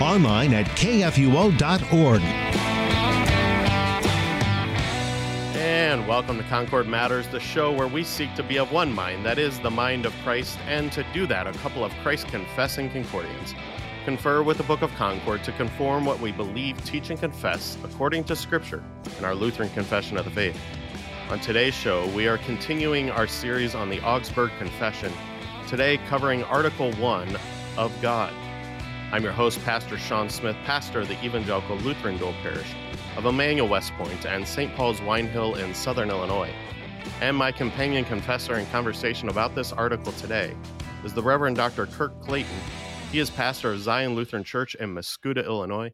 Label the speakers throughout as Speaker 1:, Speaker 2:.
Speaker 1: online at kfuo.org.
Speaker 2: And welcome to Concord Matters, the show where we seek to be of one mind, that is, the mind of Christ, and to do that, a couple of Christ confessing Concordians confer with the Book of Concord to conform what we believe, teach, and confess according to Scripture in our Lutheran Confession of the Faith. On today's show, we are continuing our series on the Augsburg Confession, today covering Article 1 of God. I'm your host, Pastor Sean Smith, pastor of the Evangelical Lutheran Dual Parish of Emmanuel West Point and St. Paul's Wine Hill in southern Illinois. And my companion confessor in conversation about this article today is the Reverend Dr. Kirk Clayton. He is pastor of Zion Lutheran Church in Mascoutah, Illinois.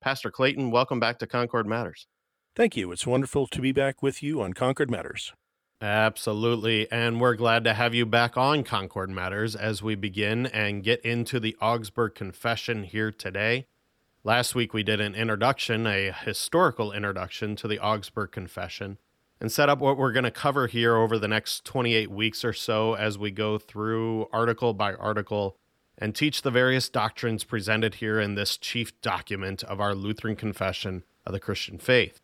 Speaker 2: Pastor Clayton, welcome back to Concord Matters.
Speaker 3: Thank you. It's wonderful to be back with you on Concord Matters.
Speaker 2: Absolutely. And we're glad to have you back on Concord Matters as we begin and get into the Augsburg Confession here today. Last week we did an introduction, a historical introduction to the Augsburg Confession, and set up what we're going to cover here over the next 28 weeks or so as we go through article by article and teach the various doctrines presented here in this chief document of our Lutheran Confession of the Christian faith.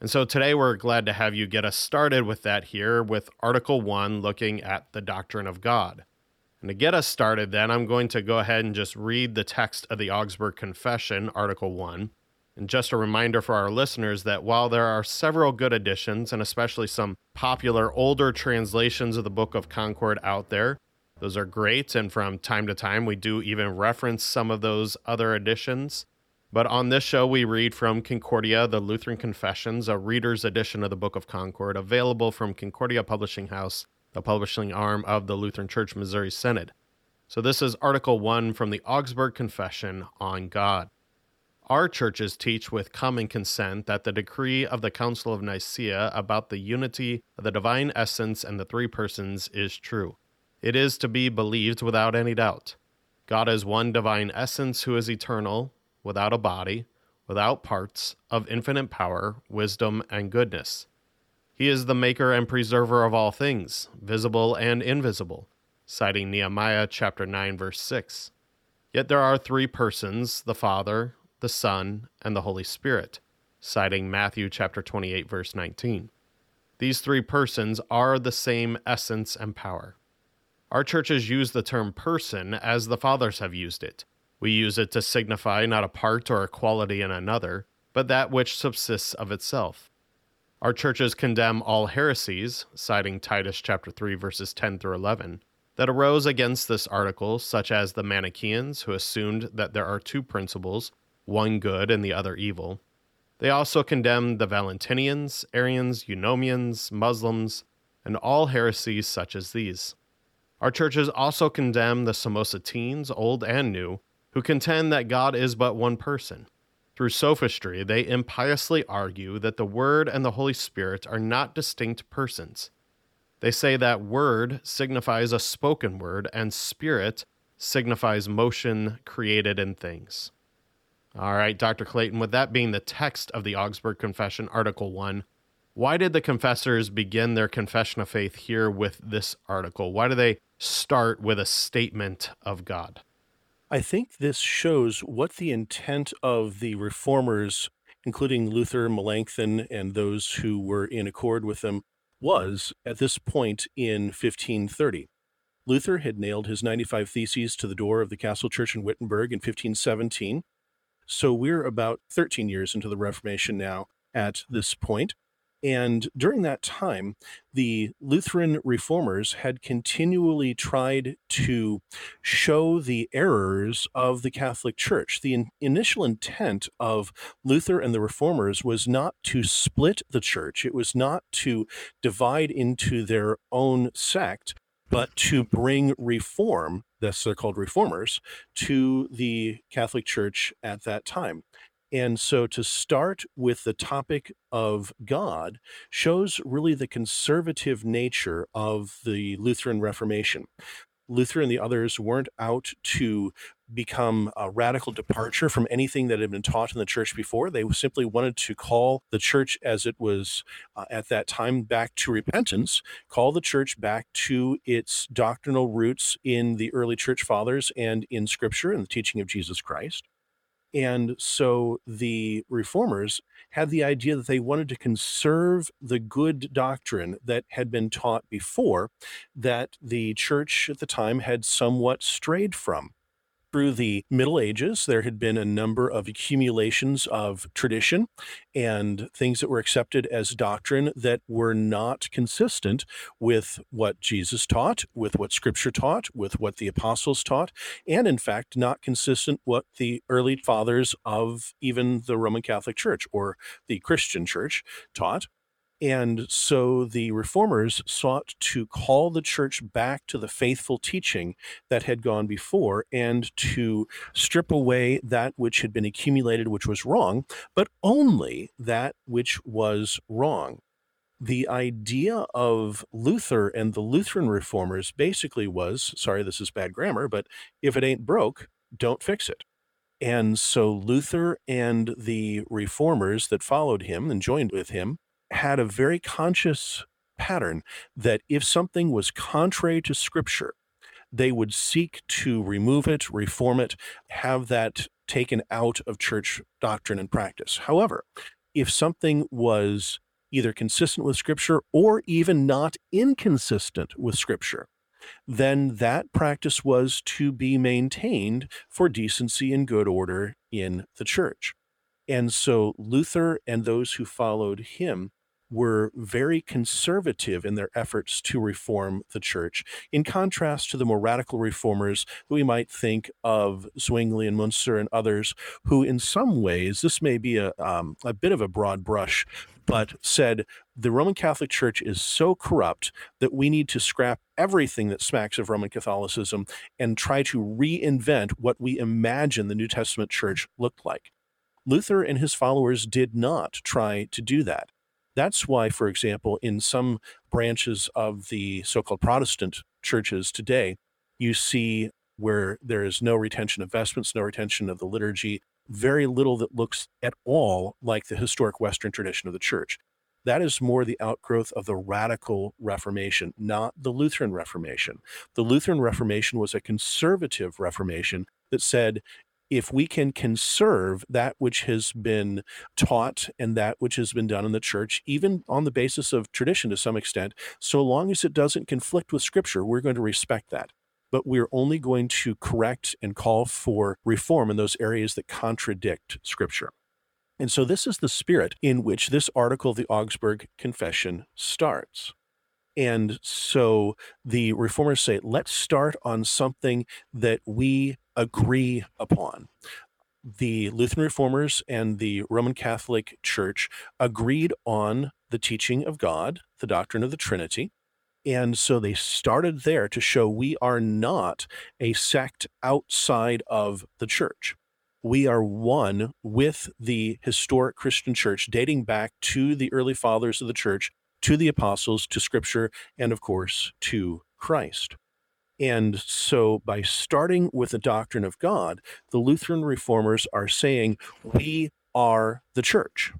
Speaker 2: And so today we're glad to have you get us started with that here with Article 1 looking at the doctrine of God. And to get us started, then, I'm going to go ahead and just read the text of the Augsburg Confession, Article 1. And just a reminder for our listeners that while there are several good editions, and especially some popular older translations of the Book of Concord out there, those are great. And from time to time, we do even reference some of those other editions. But on this show, we read from Concordia, the Lutheran Confessions, a reader's edition of the Book of Concord, available from Concordia Publishing House, the publishing arm of the Lutheran Church Missouri Synod. So this is Article 1 from the Augsburg Confession on God. Our churches teach with common consent that the decree of the Council of Nicaea about the unity of the divine essence and the three persons is true. It is to be believed without any doubt. God is one divine essence who is eternal, without a body, without parts, of infinite power, wisdom, and goodness. He is the maker and preserver of all things, visible and invisible, citing Nehemiah chapter 9 verse 6. Yet there are three persons, the Father, the Son, and the Holy Spirit, citing Matthew chapter 28 verse 19. These three persons are the same essence and power. Our churches use the term person as the fathers have used it, we use it to signify not a part or a quality in another, but that which subsists of itself. Our churches condemn all heresies, citing Titus chapter 3 verses 10 through 11, that arose against this article, such as the Manichaeans, who assumed that there are two principles, one good and the other evil. They also condemn the Valentinians, Arians, Eunomians, Muslims, and all heresies such as these. Our churches also condemn the Samosatenes, old and new, who contend that God is but one person. Through sophistry, they impiously argue that the Word and the Holy Spirit are not distinct persons. They say that Word signifies a spoken word, and Spirit signifies motion created in things. All right, Dr. Clayton, with that being the text of the Augsburg Confession, Article 1, why did the confessors begin their confession of faith here with this article? Why do they start with a statement of God?
Speaker 3: I think this shows what the intent of the reformers, including Luther, Melanchthon, and those who were in accord with them, was at this point in 1530. Luther had nailed his 95 Theses to the door of the Castle Church in Wittenberg in 1517. So we're about 13 years into the Reformation now at this point. And during that time, the Lutheran reformers had continually tried to show the errors of the Catholic Church. The in- initial intent of Luther and the reformers was not to split the church, it was not to divide into their own sect, but to bring reform thus they're called reformers, to the Catholic Church at that time. And so to start with the topic of God shows really the conservative nature of the Lutheran Reformation. Luther and the others weren't out to become a radical departure from anything that had been taught in the church before. They simply wanted to call the church as it was uh, at that time back to repentance, call the church back to its doctrinal roots in the early church fathers and in scripture and the teaching of Jesus Christ. And so the reformers had the idea that they wanted to conserve the good doctrine that had been taught before, that the church at the time had somewhat strayed from through the Middle Ages, there had been a number of accumulations of tradition and things that were accepted as doctrine that were not consistent with what Jesus taught, with what Scripture taught, with what the apostles taught, and in fact, not consistent what the early fathers of even the Roman Catholic Church or the Christian Church taught. And so the reformers sought to call the church back to the faithful teaching that had gone before and to strip away that which had been accumulated, which was wrong, but only that which was wrong. The idea of Luther and the Lutheran reformers basically was sorry, this is bad grammar, but if it ain't broke, don't fix it. And so Luther and the reformers that followed him and joined with him had a very conscious pattern that if something was contrary to scripture, they would seek to remove it, reform it, have that taken out of church doctrine and practice. However, if something was either consistent with scripture or even not inconsistent with scripture, then that practice was to be maintained for decency and good order in the church. And so Luther and those who followed him were very conservative in their efforts to reform the church, in contrast to the more radical reformers who we might think of Zwingli and Munzer and others, who, in some ways, this may be a, um, a bit of a broad brush, but said the Roman Catholic Church is so corrupt that we need to scrap everything that smacks of Roman Catholicism and try to reinvent what we imagine the New Testament church looked like. Luther and his followers did not try to do that. That's why, for example, in some branches of the so called Protestant churches today, you see where there is no retention of vestments, no retention of the liturgy, very little that looks at all like the historic Western tradition of the church. That is more the outgrowth of the radical Reformation, not the Lutheran Reformation. The Lutheran Reformation was a conservative Reformation that said if we can conserve that which has been taught and that which has been done in the church, even on the basis of tradition to some extent, so long as it doesn't conflict with scripture, we're going to respect that. But we're only going to correct and call for reform in those areas that contradict scripture. And so this is the spirit in which this article of the Augsburg Confession starts. And so the reformers say, let's start on something that we agree upon. The Lutheran reformers and the Roman Catholic Church agreed on the teaching of God, the doctrine of the Trinity. And so they started there to show we are not a sect outside of the church. We are one with the historic Christian church dating back to the early fathers of the church to the apostles, to scripture, and of course to Christ. And so, by starting with the doctrine of God, the Lutheran reformers are saying, We are the church.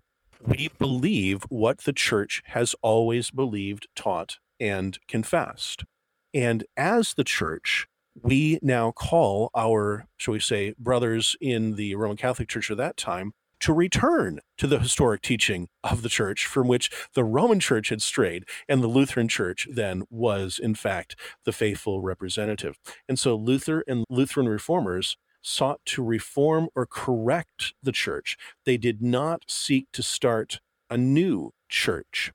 Speaker 3: We believe what the church has always believed, taught, and confessed. And as the church, we now call our, shall we say, brothers in the Roman Catholic Church of that time to return to the historic teaching of the church from which the Roman church had strayed, and the Lutheran church then was, in fact, the faithful representative. And so Luther and Lutheran reformers sought to reform or correct the church. They did not seek to start a new church.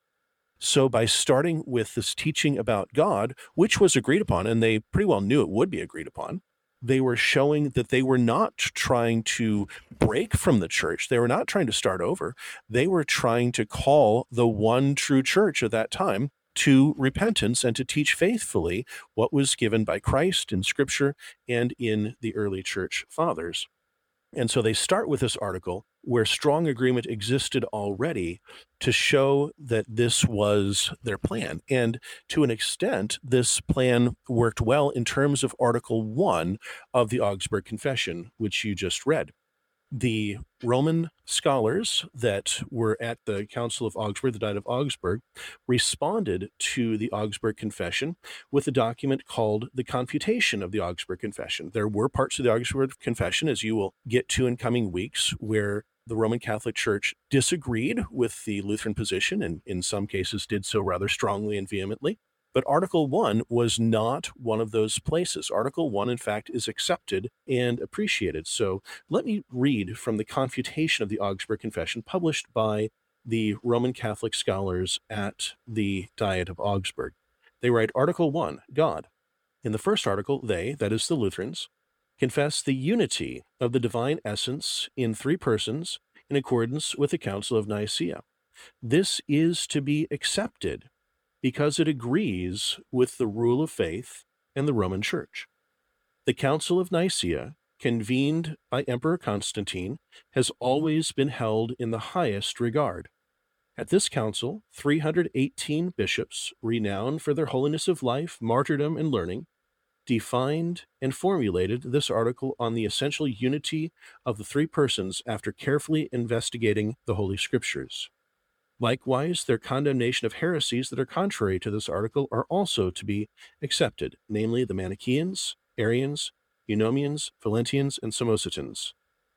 Speaker 3: So, by starting with this teaching about God, which was agreed upon, and they pretty well knew it would be agreed upon, they were showing that they were not trying to break from the church. They were not trying to start over. They were trying to call the one true church at that time to repentance and to teach faithfully what was given by Christ in Scripture and in the early church fathers. And so they start with this article where strong agreement existed already to show that this was their plan. And to an extent, this plan worked well in terms of Article 1 of the Augsburg Confession, which you just read the Roman scholars that were at the Council of Augsburg, the Diet of Augsburg, responded to the Augsburg Confession with a document called the Confutation of the Augsburg Confession. There were parts of the Augsburg Confession, as you will get to in coming weeks, where the Roman Catholic Church disagreed with the Lutheran position and in some cases did so rather strongly and vehemently. But Article 1 was not one of those places. Article 1, in fact, is accepted and appreciated. So let me read from the Confutation of the Augsburg Confession, published by the Roman Catholic scholars at the Diet of Augsburg. They write Article 1 God. In the first article, they, that is the Lutherans, confess the unity of the divine essence in three persons in accordance with the Council of Nicaea. This is to be accepted because it agrees with the rule of faith and the Roman Church. The Council of Nicaea, convened by Emperor Constantine, has always been held in the highest regard. At this council, 318 bishops, renowned for their holiness of life, martyrdom, and learning, defined and formulated this article on the essential unity of the three persons after carefully investigating the Holy Scriptures. Likewise, their condemnation of heresies that are contrary to this article are also to be accepted, namely the Manichaeans, Arians, Eunomians, Valentinians, and Samosatans.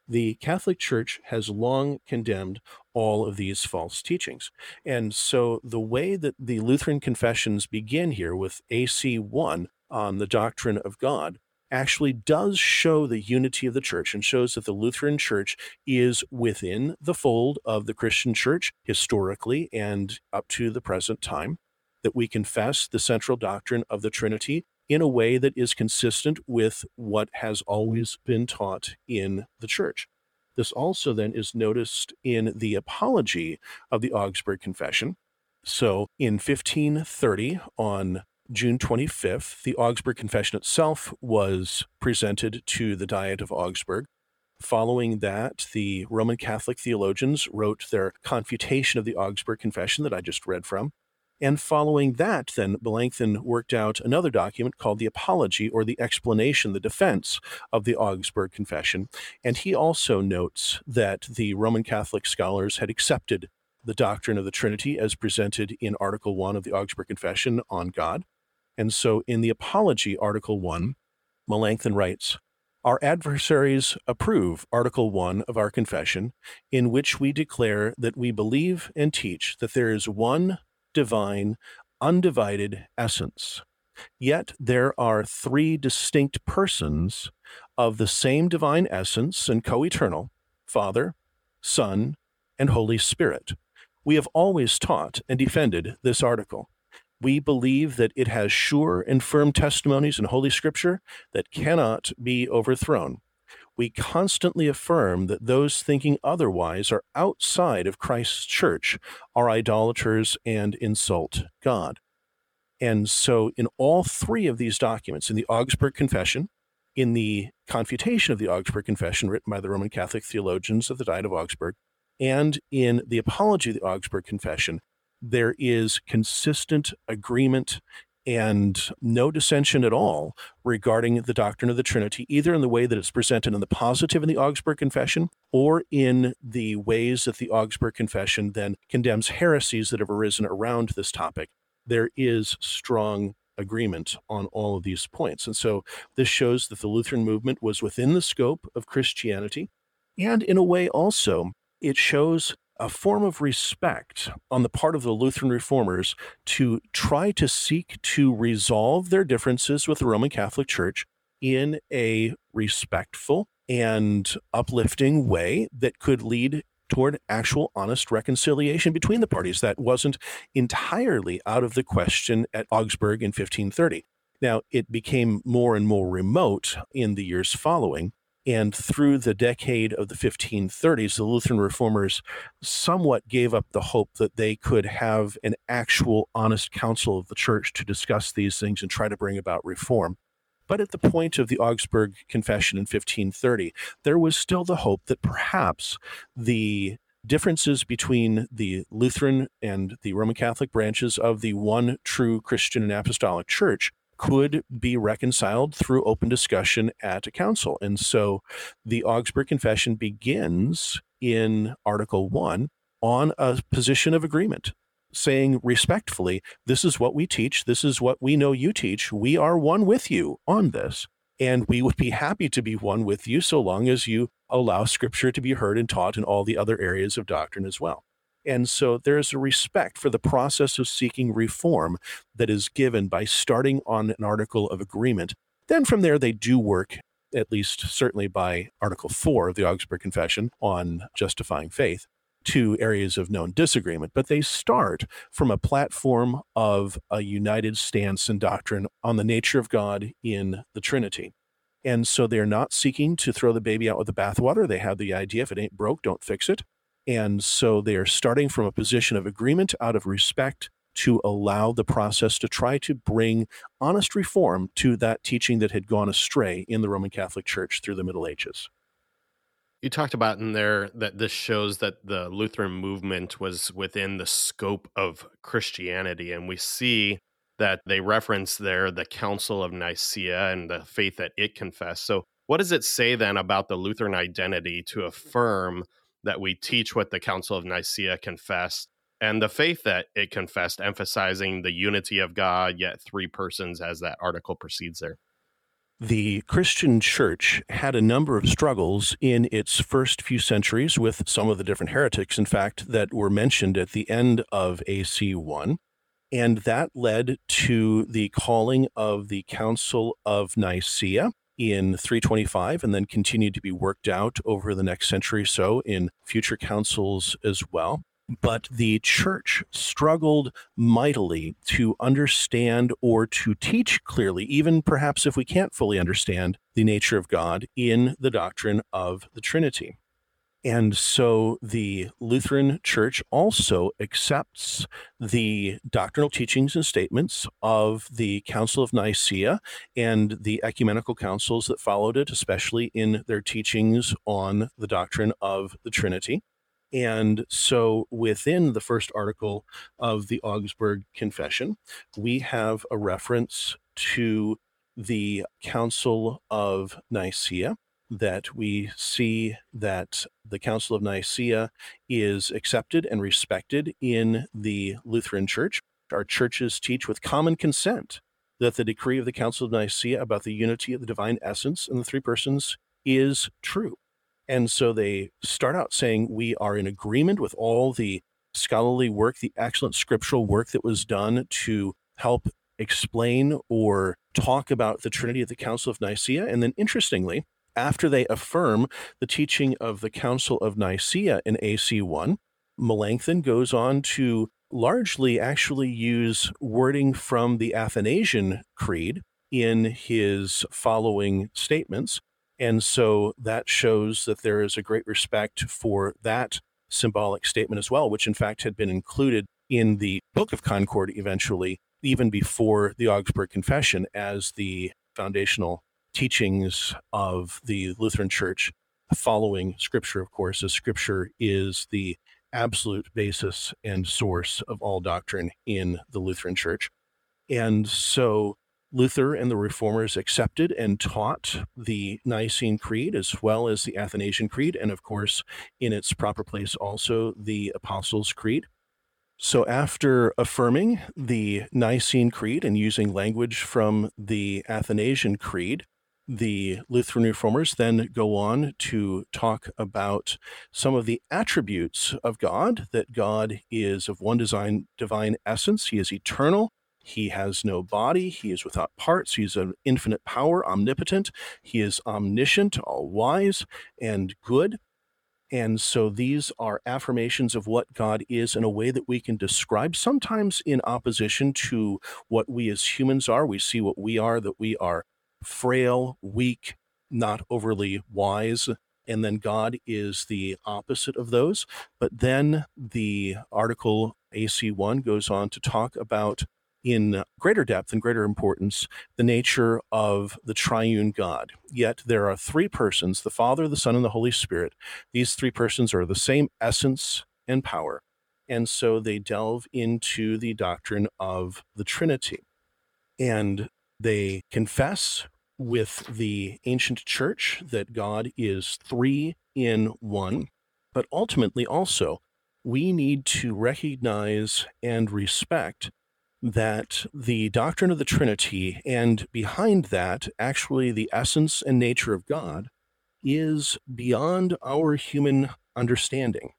Speaker 3: The Catholic Church has long condemned all of these false teachings. And so the way that the Lutheran confessions begin here with AC 1 on the doctrine of God actually does show the unity of the church and shows that the Lutheran church is within the fold of the Christian church historically and up to the present time, that we confess the central doctrine of the Trinity in a way that is consistent with what has always been taught in the church. This also then is noticed in the apology of the Augsburg Confession. So in 1530, on June 25th, the Augsburg Confession itself was presented to the Diet of Augsburg. Following that, the Roman Catholic theologians wrote their confutation of the Augsburg Confession that I just read from. And following that, then Melanchthon worked out another document called the Apology or the explanation, the defense of the Augsburg Confession. And he also notes that the Roman Catholic scholars had accepted the doctrine of the Trinity as presented in Article 1 of the Augsburg Confession on God. And so in the Apology, Article 1, Melanchthon writes, Our adversaries approve Article 1 of our confession, in which we declare that we believe and teach that there is one divine, undivided essence. Yet there are three distinct persons of the same divine essence and co eternal Father, Son, and Holy Spirit. We have always taught and defended this article. We believe that it has sure and firm testimonies in Holy Scripture that cannot be overthrown. We constantly affirm that those thinking otherwise are outside of Christ's church, are idolaters, and insult God. And so, in all three of these documents, in the Augsburg Confession, in the Confutation of the Augsburg Confession, written by the Roman Catholic theologians of the Diet of Augsburg, and in the Apology of the Augsburg Confession, there is consistent agreement and no dissension at all regarding the doctrine of the Trinity, either in the way that it's presented in the positive in the Augsburg Confession or in the ways that the Augsburg Confession then condemns heresies that have arisen around this topic. There is strong agreement on all of these points. And so this shows that the Lutheran movement was within the scope of Christianity. And in a way, also, it shows a form of respect on the part of the Lutheran reformers to try to seek to resolve their differences with the Roman Catholic Church in a respectful and uplifting way that could lead toward actual honest reconciliation between the parties. That wasn't entirely out of the question at Augsburg in 1530. Now, it became more and more remote in the years following, And through the decade of the 1530s, the Lutheran reformers somewhat gave up the hope that they could have an actual honest council of the church to discuss these things and try to bring about reform. But at the point of the Augsburg Confession in 1530, there was still the hope that perhaps the differences between the Lutheran and the Roman Catholic branches of the one true Christian and Apostolic Church could be reconciled through open discussion at a council. And so the Augsburg Confession begins in Article 1 on a position of agreement, saying respectfully, This is what we teach. This is what we know you teach. We are one with you on this. And we would be happy to be one with you so long as you allow Scripture to be heard and taught in all the other areas of doctrine as well. And so there's a respect for the process of seeking reform that is given by starting on an article of agreement. Then from there, they do work, at least certainly by Article 4 of the Augsburg Confession on justifying faith, to areas of known disagreement. But they start from a platform of a united stance and doctrine on the nature of God in the Trinity. And so they're not seeking to throw the baby out with the bathwater. They have the idea if it ain't broke, don't fix it. And so they are starting from a position of agreement out of respect to allow the process to try to bring honest reform to that teaching that had gone astray in the Roman Catholic Church through the Middle Ages.
Speaker 2: You talked about in there that this shows that the Lutheran movement was within the scope of Christianity. And we see that they reference there the Council of Nicaea and the faith that it confessed. So, what does it say then about the Lutheran identity to affirm that we teach what the Council of Nicaea confessed and the faith that it confessed, emphasizing the unity of God, yet three persons, as that article proceeds there.
Speaker 3: The Christian church had a number of struggles in its first few centuries with some of the different heretics, in fact, that were mentioned at the end of AC 1. And that led to the calling of the Council of Nicaea, in 325 and then continued to be worked out over the next century or so in future councils as well. But the church struggled mightily to understand or to teach clearly, even perhaps if we can't fully understand the nature of God in the doctrine of the Trinity. And so the Lutheran Church also accepts the doctrinal teachings and statements of the Council of Nicaea and the ecumenical councils that followed it, especially in their teachings on the doctrine of the Trinity. And so within the first article of the Augsburg Confession, we have a reference to the Council of Nicaea that we see that the Council of Nicaea is accepted and respected in the Lutheran Church. Our churches teach with common consent that the decree of the Council of Nicaea about the unity of the divine essence and the three persons is true. And so they start out saying, We are in agreement with all the scholarly work, the excellent scriptural work that was done to help explain or talk about the Trinity of the Council of Nicaea. And then, interestingly, after they affirm the teaching of the Council of Nicaea in AC1, Melanchthon goes on to largely actually use wording from the Athanasian Creed in his following statements. And so that shows that there is a great respect for that symbolic statement as well, which in fact had been included in the Book of Concord eventually, even before the Augsburg Confession, as the foundational teachings of the Lutheran Church following Scripture, of course, as Scripture is the absolute basis and source of all doctrine in the Lutheran Church. And so Luther and the Reformers accepted and taught the Nicene Creed as well as the Athanasian Creed, and of course, in its proper place, also the Apostles' Creed. So, after affirming the Nicene Creed and using language from the Athanasian Creed, the Lutheran reformers then go on to talk about some of the attributes of God that God is of one design, divine essence, He is eternal. He has no body. He is without parts. He is of infinite power, omnipotent. He is omniscient, all wise, and good. And so these are affirmations of what God is in a way that we can describe, sometimes in opposition to what we as humans are. We see what we are, that we are frail, weak, not overly wise. And then God is the opposite of those. But then the article AC1 goes on to talk about in greater depth and greater importance the nature of the triune God. Yet there are three persons the Father, the Son, and the Holy Spirit. These three persons are the same essence and power. And so they delve into the doctrine of the Trinity. And they confess with the ancient church that God is three in one. But ultimately, also, we need to recognize and respect that the doctrine of the Trinity and behind that, actually, the essence and nature of God is beyond our human understanding.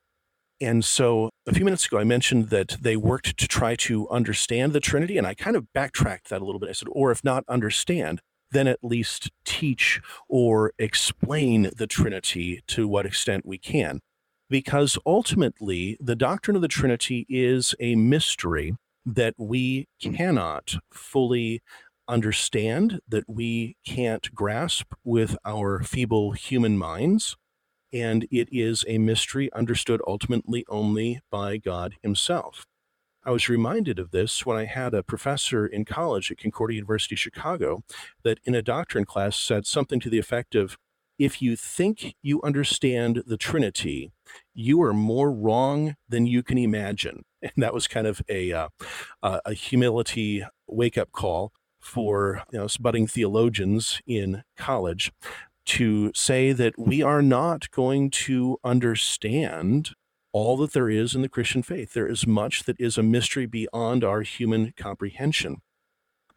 Speaker 3: And so a few minutes ago, I mentioned that they worked to try to understand the Trinity, and I kind of backtracked that a little bit. I said, or if not understand, then at least teach or explain the Trinity to what extent we can. Because ultimately, the doctrine of the Trinity is a mystery that we cannot fully understand, that we can't grasp with our feeble human minds. And it is a mystery understood ultimately only by God Himself. I was reminded of this when I had a professor in college at Concordia University, Chicago, that in a doctrine class said something to the effect of if you think you understand the Trinity, you are more wrong than you can imagine. And that was kind of a uh, a humility wake up call for you know, budding theologians in college to say that we are not going to understand all that there is in the Christian faith. There is much that is a mystery beyond our human comprehension.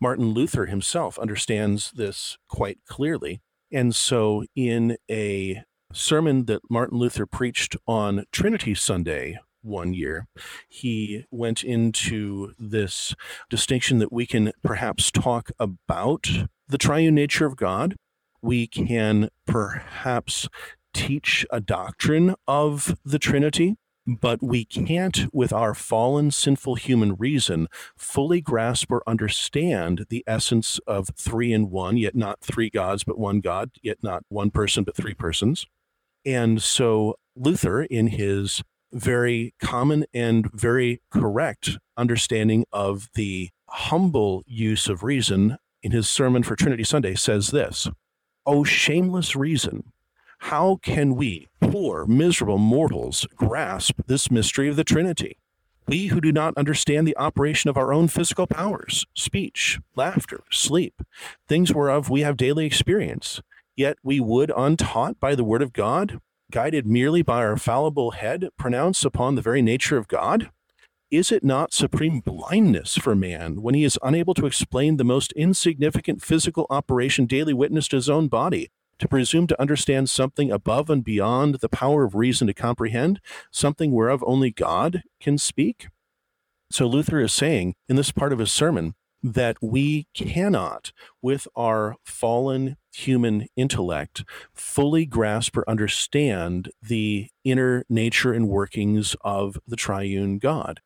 Speaker 3: Martin Luther himself understands this quite clearly and so, in a sermon that Martin Luther preached on Trinity Sunday one year, he went into this distinction that we can perhaps talk about the triune nature of God. We can perhaps teach a doctrine of the Trinity but we can't, with our fallen, sinful human reason, fully grasp or understand the essence of three in one, yet not three gods, but one God, yet not one person, but three persons. And so Luther, in his very common and very correct understanding of the humble use of reason in his sermon for Trinity Sunday, says this O shameless reason, how can we, poor, miserable mortals, grasp this mystery of the Trinity? We who do not understand the operation of our own physical powers, speech, laughter, sleep, things whereof we have daily experience, yet we would, untaught by the word of God, guided merely by our fallible head, pronounce upon the very nature of God? Is it not supreme blindness for man when he is unable to explain the most insignificant physical operation daily witnessed to his own body, to presume to understand something above and beyond the power of reason to comprehend, something whereof only God can speak? So Luther is saying in this part of his sermon that we cannot, with our fallen human intellect, fully grasp or understand the inner nature and workings of the triune God.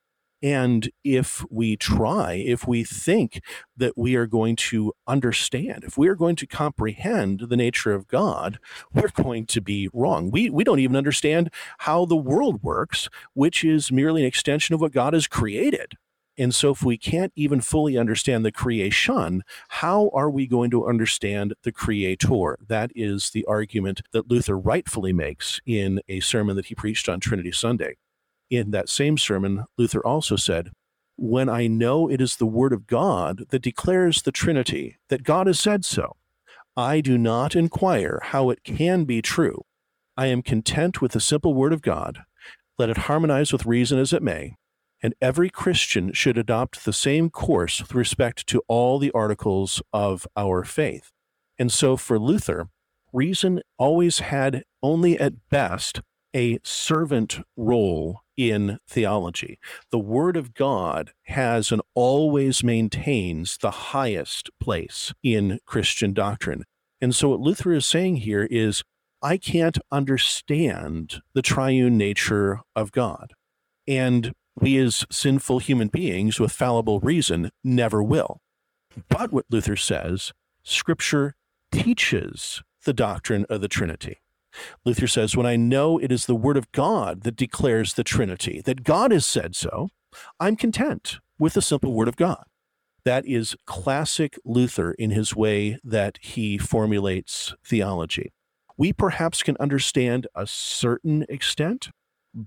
Speaker 3: And if we try, if we think that we are going to understand, if we are going to comprehend the nature of God, we're going to be wrong. We, we don't even understand how the world works, which is merely an extension of what God has created. And so, if we can't even fully understand the creation, how are we going to understand the creator? That is the argument that Luther rightfully makes in a sermon that he preached on Trinity Sunday in that same sermon, Luther also said, When I know it is the Word of God that declares the Trinity, that God has said so, I do not inquire how it can be true. I am content with the simple Word of God, let it harmonize with reason as it may, and every Christian should adopt the same course with respect to all the articles of our faith. And so for Luther, reason always had only at best a servant role in theology. The Word of God has and always maintains the highest place in Christian doctrine. And so, what Luther is saying here is I can't understand the triune nature of God. And we, as sinful human beings with fallible reason, never will. But what Luther says, Scripture teaches the doctrine of the Trinity. Luther says, When I know it is the Word of God that declares the Trinity, that God has said so, I'm content with the simple Word of God. That is classic Luther in his way that he formulates theology. We perhaps can understand a certain extent,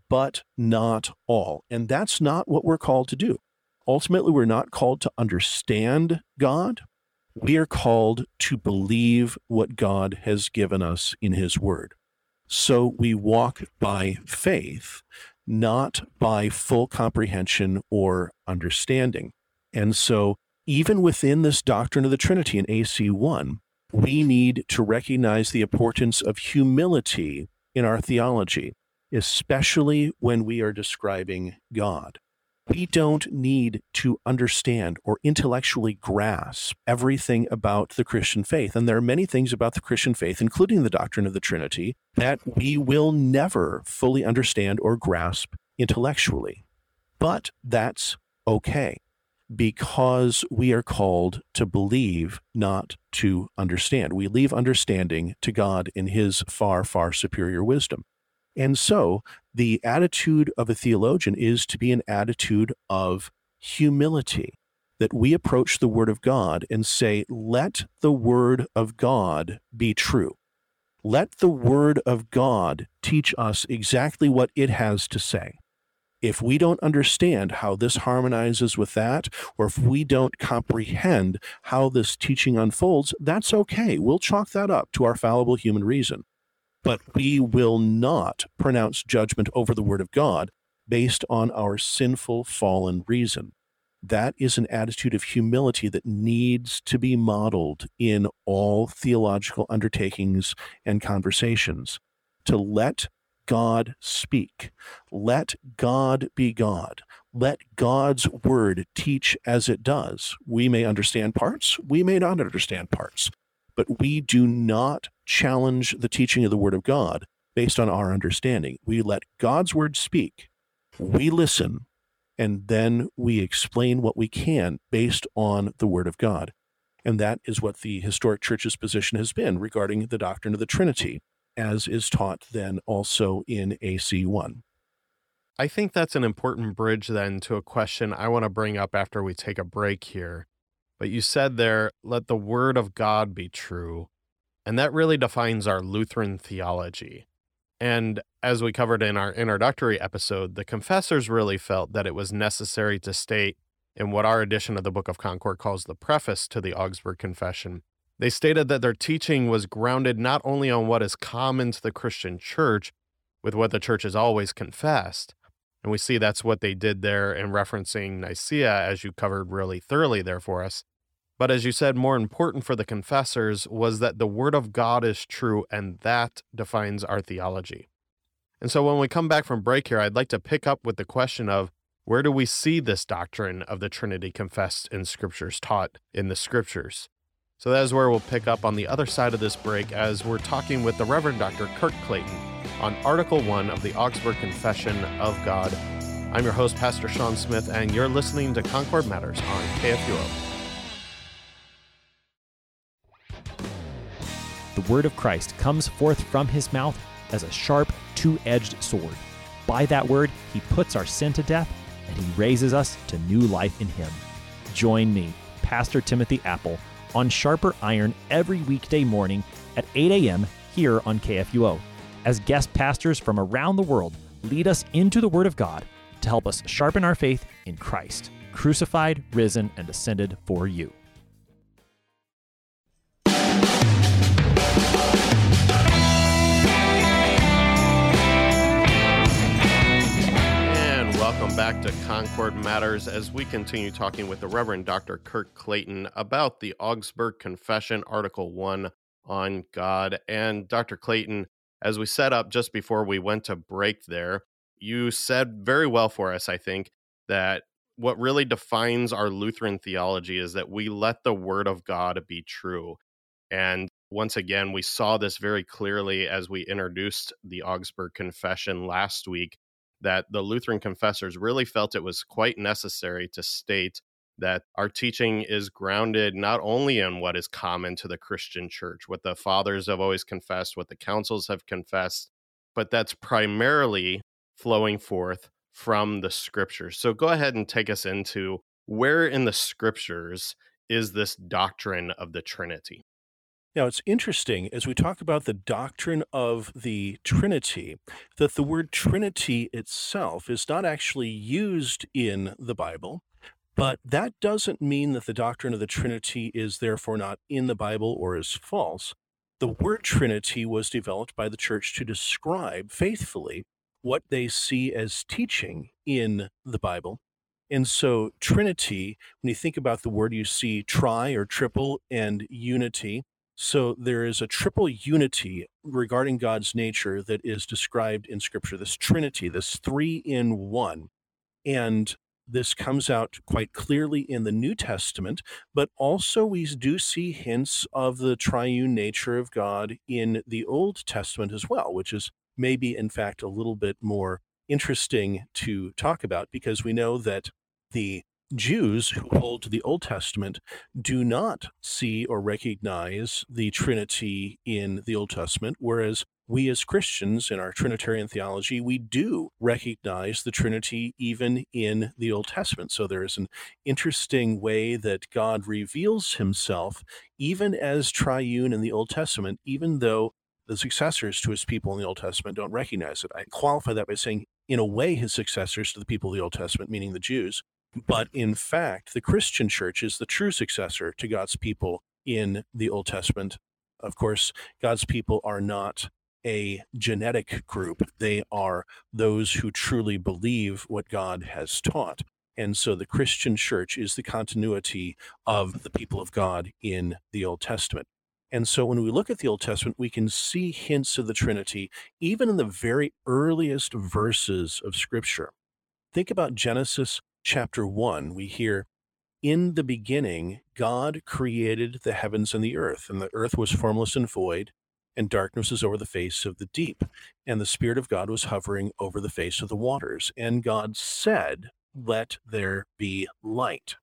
Speaker 3: but not all. And that's not what we're called to do. Ultimately, we're not called to understand God. We are called to believe what God has given us in His Word. So we walk by faith, not by full comprehension or understanding. And so, even within this doctrine of the Trinity in AC1, we need to recognize the importance of humility in our theology, especially when we are describing God. We don't need to understand or intellectually grasp everything about the Christian faith. And there are many things about the Christian faith, including the doctrine of the Trinity, that we will never fully understand or grasp intellectually. But that's okay because we are called to believe, not to understand. We leave understanding to God in His far, far superior wisdom. And so the attitude of a theologian is to be an attitude of humility, that we approach the Word of God and say, let the Word of God be true. Let the Word of God teach us exactly what it has to say if we don't understand how this harmonizes with that, or if we don't comprehend how this teaching unfolds, that's okay. We'll chalk that up to our fallible human reason. But we will not pronounce judgment over the Word of God based on our sinful, fallen reason. That is an attitude of humility that needs to be modeled in all theological undertakings and conversations. To let God speak. Let God be God. Let God's word teach as it does. We may understand parts, we may not understand parts, but we do not challenge the teaching of the word of God based on our understanding. We let God's word speak, we listen, and then we explain what we can based on the word of God. And that is what the historic church's position has been regarding the doctrine of the Trinity as is taught then also in AC1.
Speaker 2: I think that's an important bridge then to a question I want to bring up after we take a break here. But you said there, let the word of God be true. And that really defines our Lutheran theology. And as we covered in our introductory episode, the confessors really felt that it was necessary to state in what our edition of the Book of Concord calls the preface to the Augsburg Confession they stated that their teaching was grounded not only on what is common to the Christian church, with what the church has always confessed, and we see that's what they did there in referencing Nicaea, as you covered really thoroughly there for us. But as you said, more important for the confessors was that the Word of God is true, and that defines our theology. And so when we come back from break here, I'd like to pick up with the question of where do we see this doctrine of the Trinity confessed in Scriptures, taught in the Scriptures? So that is where we'll pick up on the other side of this break as we're talking with the Reverend Dr. Kirk Clayton on Article 1 of the Augsburg Confession of God. I'm your host, Pastor Sean Smith, and you're listening to Concord Matters on KFUO.
Speaker 4: The word of Christ comes forth from his mouth as a sharp, two edged sword. By that word, he puts our sin to death and he raises us to new life in him. Join me, Pastor Timothy Appel, on Sharper Iron every weekday morning at 8 a.m. here on KFUO, as guest pastors from around the world lead us into the Word of God to help us sharpen our faith in Christ, crucified, risen, and ascended for you.
Speaker 2: And welcome back to Concord Matters as we continue talking with the Reverend Dr. Kurt Clayton about the Augsburg Confession, Article 1 on God. And Dr. Clayton, as we set up just before we went to break there, you said very well for us, I think, that what really defines our Lutheran theology is that we let the Word of God be true. And once again, we saw this very clearly as we introduced the Augsburg Confession last week that the Lutheran confessors really felt it was quite necessary to state that our teaching is grounded not only in what is common to the Christian church, what the fathers have always confessed, what the councils have confessed, but that's primarily flowing forth from the scriptures. So go ahead and take us into where in the scriptures is this doctrine of the Trinity?
Speaker 3: Now, it's interesting as we talk about the doctrine of the Trinity that the word Trinity itself is not actually used in the Bible, but that doesn't mean that the doctrine of the Trinity is therefore not in the Bible or is false. The word Trinity was developed by the church to describe faithfully what they see as teaching in the Bible. And so, Trinity, when you think about the word, you see tri or triple and unity. So, there is a triple unity regarding God's nature that is described in Scripture this Trinity, this three in one. And this comes out quite clearly in the New Testament, but also we do see hints of the triune nature of God in the Old Testament as well, which is maybe, in fact, a little bit more interesting to talk about because we know that the Jews who hold to the Old Testament do not see or recognize the Trinity in the Old Testament, whereas we as Christians in our Trinitarian theology, we do recognize the Trinity even in the Old Testament. So there is an interesting way that God reveals himself even as triune in the Old Testament, even though the successors to his people in the Old Testament don't recognize it. I qualify that by saying, in a way, his successors to the people of the Old Testament, meaning the Jews. But in fact, the Christian church is the true successor to God's people in the Old Testament. Of course, God's people are not a genetic group, they are those who truly believe what God has taught. And so the Christian church is the continuity of the people of God in the Old Testament. And so when we look at the Old Testament, we can see hints of the Trinity even in the very earliest verses of Scripture. Think about Genesis chapter 1. We hear, In the beginning, God created the heavens and the earth, and the earth was formless and void, and darkness was over the face of the deep, and the Spirit of God was hovering over the face of the waters. And God said, Let there be light.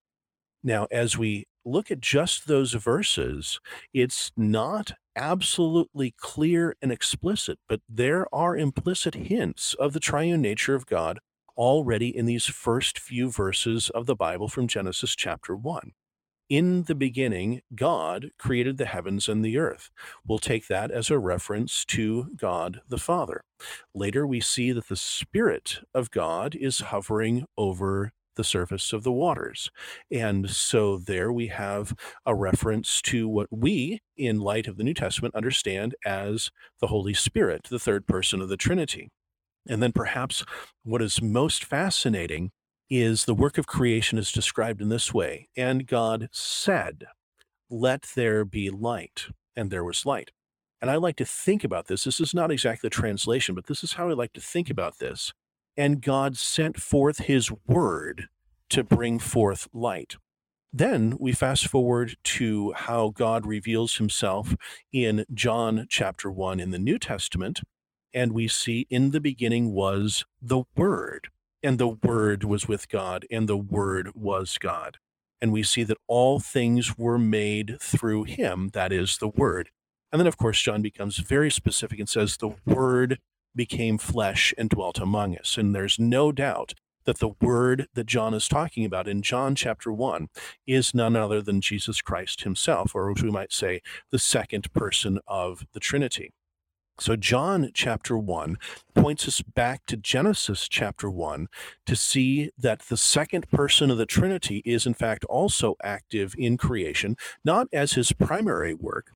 Speaker 3: Now, as we look at just those verses, it's not absolutely clear and explicit, but there are implicit hints of the triune nature of God already in these first few verses of the Bible from Genesis chapter 1. In the beginning, God created the heavens and the earth. We'll take that as a reference to God the Father. Later, we see that the Spirit of God is hovering over the surface of the waters. And so there we have a reference to what we, in light of the New Testament, understand as the Holy Spirit, the third person of the Trinity. And then perhaps what is most fascinating is the work of creation is described in this way And God said, Let there be light. And there was light. And I like to think about this. This is not exactly the translation, but this is how I like to think about this and God sent forth his word to bring forth light. Then we fast forward to how God reveals himself in John chapter 1 in the New Testament, and we see in the beginning was the Word, and the Word was with God, and the Word was God. And we see that all things were made through him, that is, the Word. And then, of course, John becomes very specific and says, The Word became flesh and dwelt among us. And there's no doubt that the word that John is talking about in John chapter 1 is none other than Jesus Christ himself, or as we might say, the second person of the Trinity. So, John chapter 1 points us back to Genesis chapter 1 to see that the second person of the Trinity is, in fact, also active in creation, not as his primary work,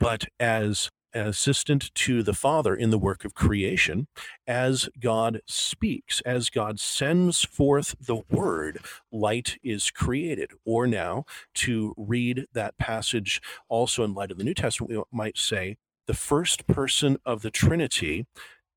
Speaker 3: but as an assistant to the Father in the work of creation as God speaks, as God sends forth the word, light is created. Or now, to read that passage also in light of the New Testament, we might say the first person of the Trinity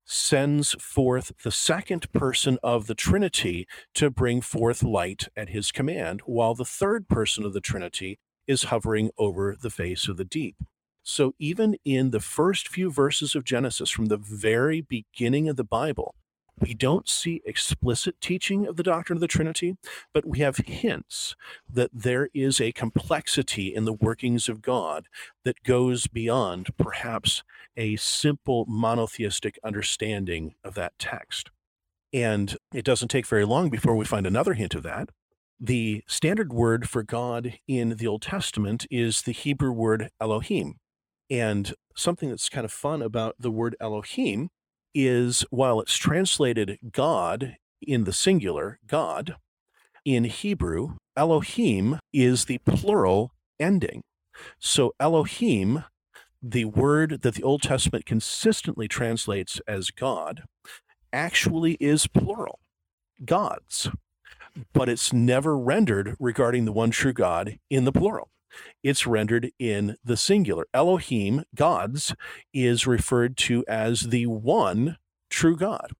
Speaker 3: sends forth the second person of the Trinity to bring forth light at his command, while the third person of the Trinity is hovering over the face of the deep. So even in the first few verses of Genesis, from the very beginning of the Bible, We don't see explicit teaching of the doctrine of the Trinity, but we have hints that there is a complexity in the workings of God that goes beyond perhaps a simple monotheistic understanding of that text. And it doesn't take very long before we find another hint of that. The standard word for God in the Old Testament is the Hebrew word Elohim. And something that's kind of fun about the word Elohim is while it's translated God in the singular, God, in Hebrew, Elohim is the plural ending. So Elohim, the word that the Old Testament consistently translates as God, actually is plural, gods, but it's never rendered regarding the one true God in the plural it's rendered in the singular. Elohim, gods, is referred to as the one true God.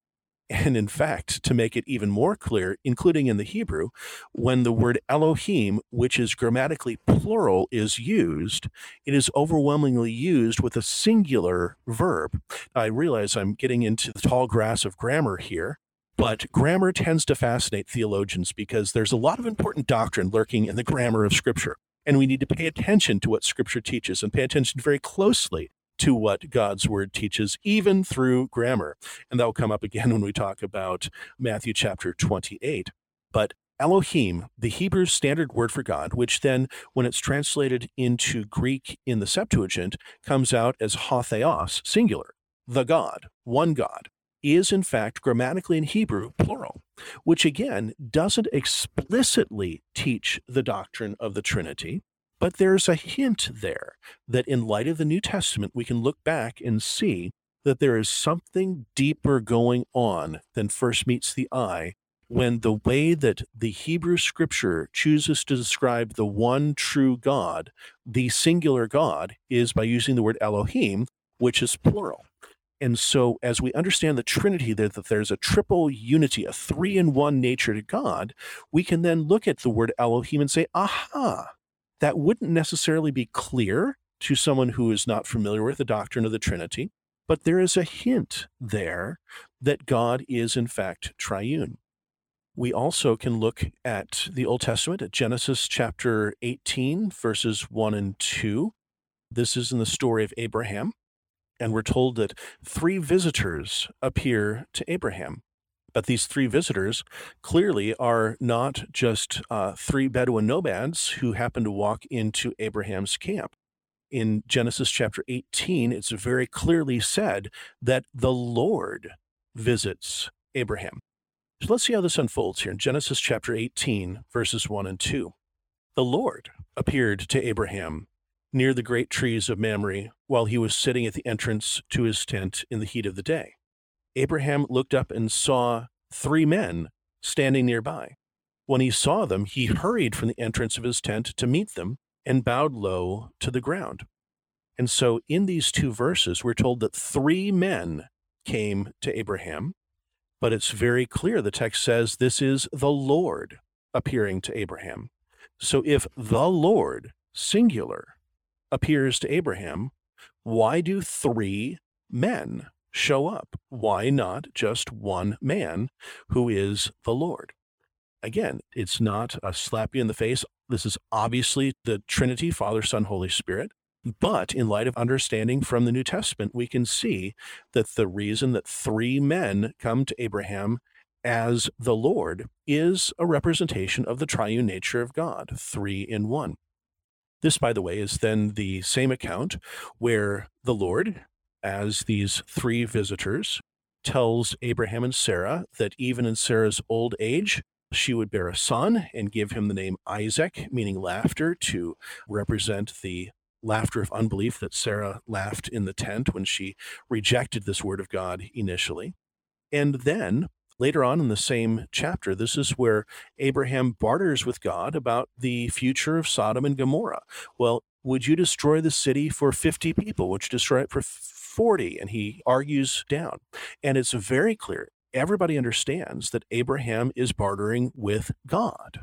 Speaker 3: And in fact, to make it even more clear, including in the Hebrew, when the word Elohim, which is grammatically plural, is used, it is overwhelmingly used with a singular verb. I realize I'm getting into the tall grass of grammar here, but grammar tends to fascinate theologians because there's a lot of important doctrine lurking in the grammar of Scripture. And we need to pay attention to what Scripture teaches and pay attention very closely to what God's word teaches, even through grammar. And that will come up again when we talk about Matthew chapter 28. But Elohim, the Hebrew standard word for God, which then, when it's translated into Greek in the Septuagint, comes out as Ho Theos, singular, the God, one God is in fact grammatically in Hebrew plural, which again doesn't explicitly teach the doctrine of the Trinity, but there's a hint there that in light of the New Testament, we can look back and see that there is something deeper going on than first meets the eye when the way that the Hebrew scripture chooses to describe the one true God, the singular God, is by using the word Elohim, which is plural. And so, as we understand the Trinity, that, that there's a triple unity, a three in one nature to God, we can then look at the word Elohim and say, aha, that wouldn't necessarily be clear to someone who is not familiar with the doctrine of the Trinity, but there is a hint there that God is, in fact, triune. We also can look at the Old Testament, at Genesis chapter 18, verses 1 and 2. This is in the story of Abraham. And we're told that three visitors appear to Abraham. But these three visitors clearly are not just uh, three Bedouin nomads who happen to walk into Abraham's camp. In Genesis chapter 18, it's very clearly said that the Lord visits Abraham. So let's see how this unfolds here in Genesis chapter 18, verses 1 and 2. The Lord appeared to Abraham near the great trees of Mamre while he was sitting at the entrance to his tent in the heat of the day. Abraham looked up and saw three men standing nearby. When he saw them, he hurried from the entrance of his tent to meet them and bowed low to the ground. And so in these two verses, we're told that three men came to Abraham, but it's very clear. The text says this is the Lord appearing to Abraham. So if the Lord, singular, appears to Abraham, why do three men show up? Why not just one man who is the Lord? Again, it's not a slap you in the face. This is obviously the Trinity, Father, Son, Holy Spirit. But in light of understanding from the New Testament, we can see that the reason that three men come to Abraham as the Lord is a representation of the triune nature of God, three in one. This, by the way, is then the same account where the Lord, as these three visitors, tells Abraham and Sarah that even in Sarah's old age, she would bear a son and give him the name Isaac, meaning laughter, to represent the laughter of unbelief that Sarah laughed in the tent when she rejected this word of God initially. And then later on in the same chapter, this is where Abraham barters with God about the future of Sodom and Gomorrah. Well, would you destroy the city for 50 people? Would you destroy it for 40? And he argues down. And it's very clear. Everybody understands that Abraham is bartering with God.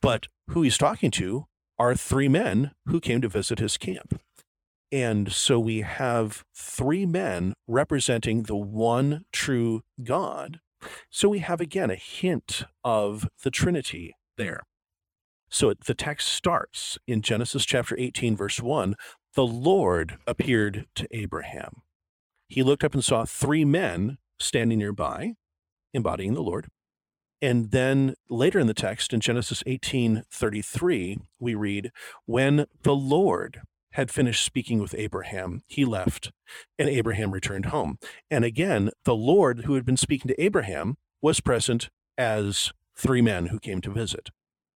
Speaker 3: But who he's talking to are three men who came to visit his camp. And so we have three men representing the one true God So we have again a hint of the Trinity there. So the text starts in Genesis chapter 18, verse 1 the Lord appeared to Abraham. He looked up and saw three men standing nearby, embodying the Lord. And then later in the text, in Genesis 18:33, we read, "When the Lord had finished speaking with Abraham, he left, and Abraham returned home." And again, the Lord who had been speaking to Abraham was present as three men who came to visit.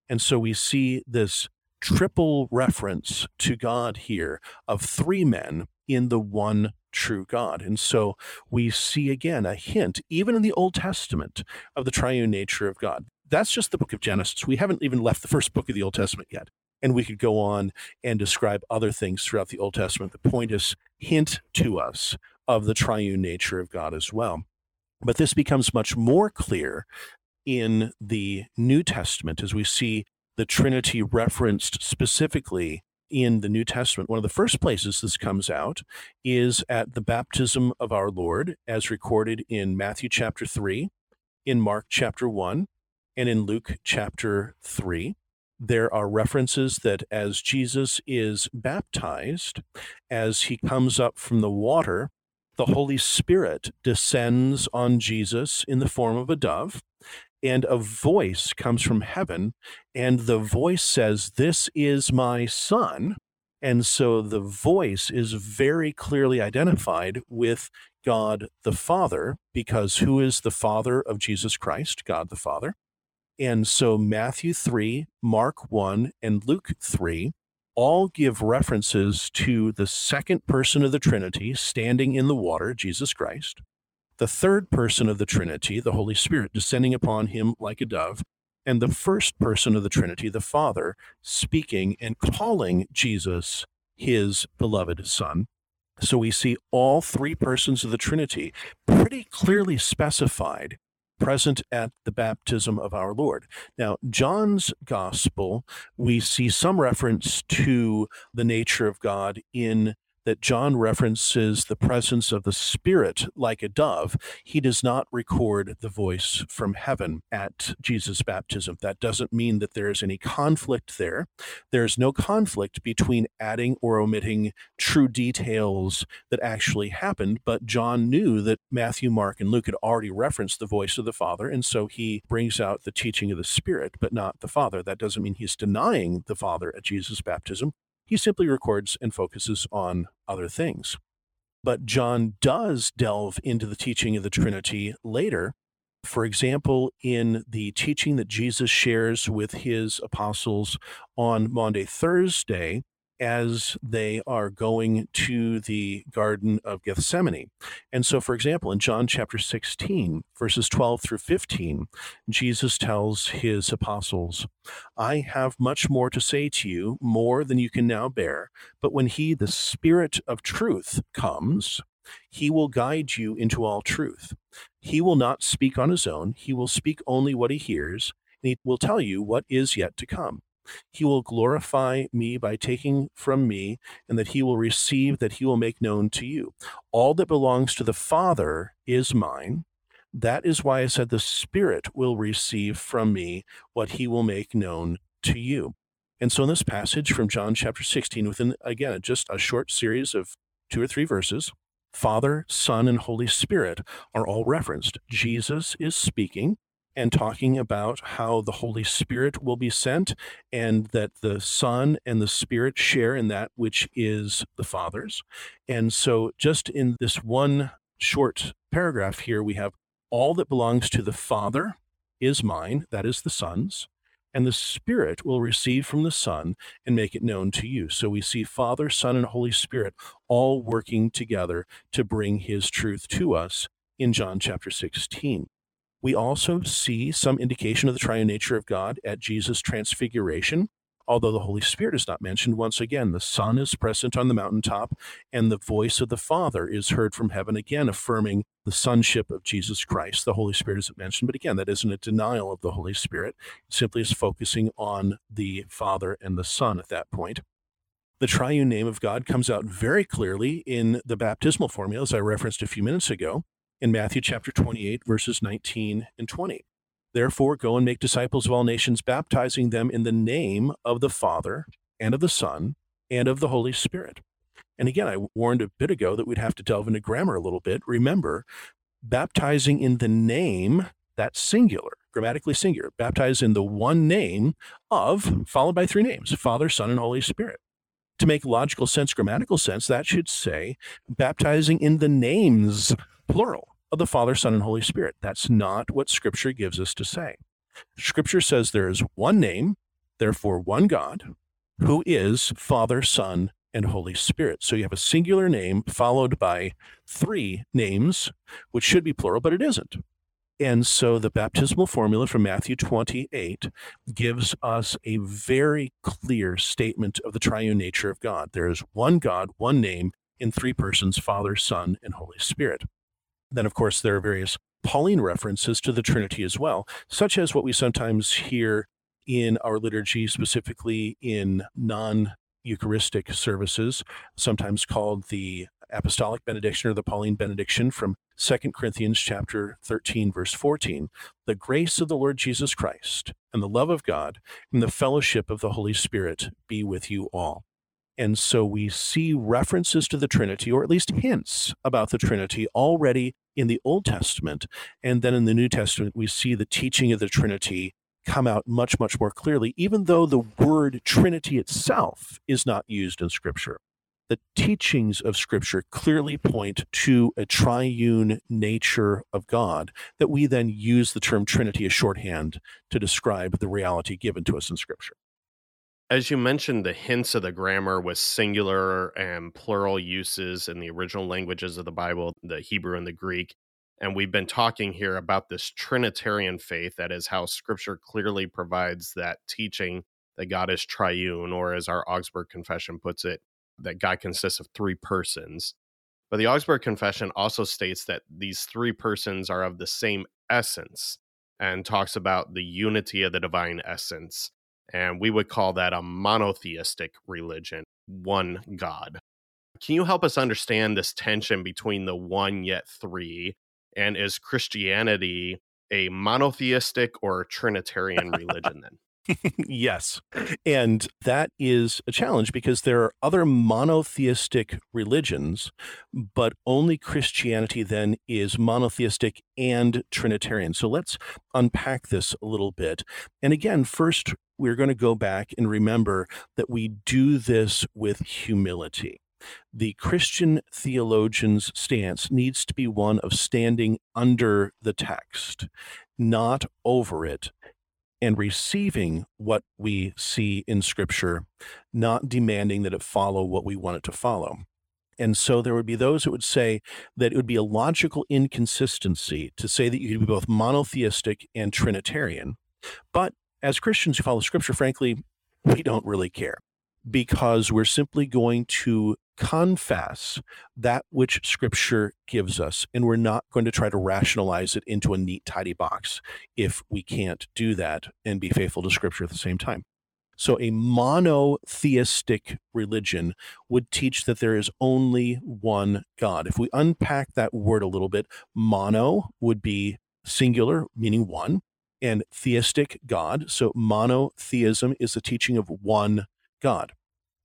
Speaker 3: And so we see this triple reference to God here of three men in the one true God. And so we see again a hint, even in the Old Testament, of the triune nature of God. That's just the book of Genesis. We haven't even left the first book of the Old Testament yet. And we could go on and describe other things throughout the Old Testament that point us, hint to us of the triune nature of God as well. But this becomes much more clear in the New Testament as we see the Trinity referenced specifically in the New Testament. One of the first places this comes out is at the baptism of our Lord, as recorded in Matthew chapter 3, in Mark chapter 1, and in Luke chapter 3. There are references that as Jesus is baptized, as he comes up from the water, the Holy Spirit descends on Jesus in the form of a dove, and a voice comes from heaven, and the voice says, This is my son. And so the voice is very clearly identified with God the Father, because who is the Father of Jesus Christ? God the Father. And so Matthew 3, Mark 1, and Luke 3 all give references to the second person of the Trinity standing in the water, Jesus Christ the third person of the Trinity, the Holy Spirit, descending upon him like a dove, and the first person of the Trinity, the Father, speaking and calling Jesus his beloved Son. So we see all three persons of the Trinity pretty clearly specified present at the baptism of our Lord. Now, John's gospel, we see some reference to the nature of God in that John references the presence of the Spirit like a dove, he does not record the voice from heaven at Jesus' baptism. That doesn't mean that there is any conflict there. There's no conflict between adding or omitting true details that actually happened, but John knew that Matthew, Mark, and Luke had already referenced the voice of the Father, and so he brings out the teaching of the Spirit, but not the Father. That doesn't mean he's denying the Father at Jesus' baptism. He simply records and focuses on other things. But John does delve into the teaching of the Trinity later. For example, in the teaching that Jesus shares with his apostles on Maundy Thursday, as they are going to the Garden of Gethsemane. And so, for example, in John chapter 16, verses 12 through 15, Jesus tells his apostles, I have much more to say to you, more than you can now bear. But when he, the Spirit of truth, comes, he will guide you into all truth. He will not speak on his own, he will speak only what he hears, and he will tell you what is yet to come. He will glorify me by taking from me, and that he will receive, that he will make known to you. All that belongs to the Father is mine. That is why I said the Spirit will receive from me what he will make known to you. And so in this passage from John chapter 16, within, again, just a short series of two or three verses, Father, Son, and Holy Spirit are all referenced. Jesus is speaking and talking about how the Holy Spirit will be sent and that the Son and the Spirit share in that which is the Father's. And so, just in this one short paragraph here, we have all that belongs to the Father is mine, that is the Son's, and the Spirit will receive from the Son and make it known to you. So we see Father, Son, and Holy Spirit all working together to bring His truth to us in John chapter 16. We also see some indication of the triune nature of God at Jesus' transfiguration. Although the Holy Spirit is not mentioned, once again, the Son is present on the mountaintop, and the voice of the Father is heard from heaven, again affirming the sonship of Jesus Christ. The Holy Spirit isn't mentioned, but again, that isn't a denial of the Holy Spirit. It simply is focusing on the Father and the Son at that point. The triune name of God comes out very clearly in the baptismal formula, as I referenced a few minutes ago in Matthew chapter 28, verses 19 and 20. Therefore, go and make disciples of all nations, baptizing them in the name of the Father and of the Son and of the Holy Spirit. And again, I warned a bit ago that we'd have to delve into grammar a little bit. Remember, baptizing in the name, that's singular, grammatically singular, baptize in the one name of, followed by three names Father, Son, and Holy Spirit. To make logical sense, grammatical sense, that should say baptizing in the names, plural, of the Father, Son, and Holy Spirit. That's not what Scripture gives us to say. Scripture says there is one name, therefore one God, who is Father, Son, and Holy Spirit. So you have a singular name followed by three names, which should be plural, but it isn't. And so the baptismal formula from Matthew 28 gives us a very clear statement of the triune nature of God. There is one God, one name in three persons Father, Son, and Holy Spirit. Then, of course, there are various Pauline references to the Trinity as well, such as what we sometimes hear in our liturgy, specifically in non Eucharistic services, sometimes called the apostolic benediction or the Pauline benediction from 2 Corinthians chapter 13 verse 14 the grace of the Lord Jesus Christ and the love of God and the fellowship of the Holy Spirit be with you all. And so we see references to the Trinity or at least hints about the Trinity already in the Old Testament and then in the New Testament we see the teaching of the Trinity come out much, much more clearly, even though the word Trinity itself is not used in Scripture. The teachings of Scripture clearly point to a triune nature of God that we then use the term Trinity as shorthand to describe the reality given to us in Scripture.
Speaker 2: As you mentioned, the hints of the grammar with singular and plural uses in the original languages of the Bible, the Hebrew and the Greek. And we've been talking here about this Trinitarian faith. That is how scripture clearly provides that teaching that God is triune, or as our Augsburg Confession puts it, that God consists of three persons. But the Augsburg Confession also states that these three persons are of the same essence and talks about the unity of the divine essence. And we would call that a monotheistic religion, one God. Can you help us understand this tension between the one yet three and is Christianity a monotheistic or Trinitarian religion then?
Speaker 3: yes. And that is a challenge because there are other monotheistic religions, but only Christianity then is monotheistic and Trinitarian. So let's unpack this a little bit. And again, first, we're going to go back and remember that we do this with humility the Christian theologian's stance needs to be one of standing under the text, not over it, and receiving what we see in Scripture, not demanding that it follow what we want it to follow. And so there would be those who would say that it would be a logical inconsistency to say that you could be both monotheistic and Trinitarian. But as Christians who follow Scripture, frankly, we don't really care because we're simply going to confess that which scripture gives us and we're not going to try to rationalize it into a neat tidy box if we can't do that and be faithful to scripture at the same time. So a monotheistic religion would teach that there is only one god. If we unpack that word a little bit mono would be singular meaning one and theistic god so monotheism is the teaching of one god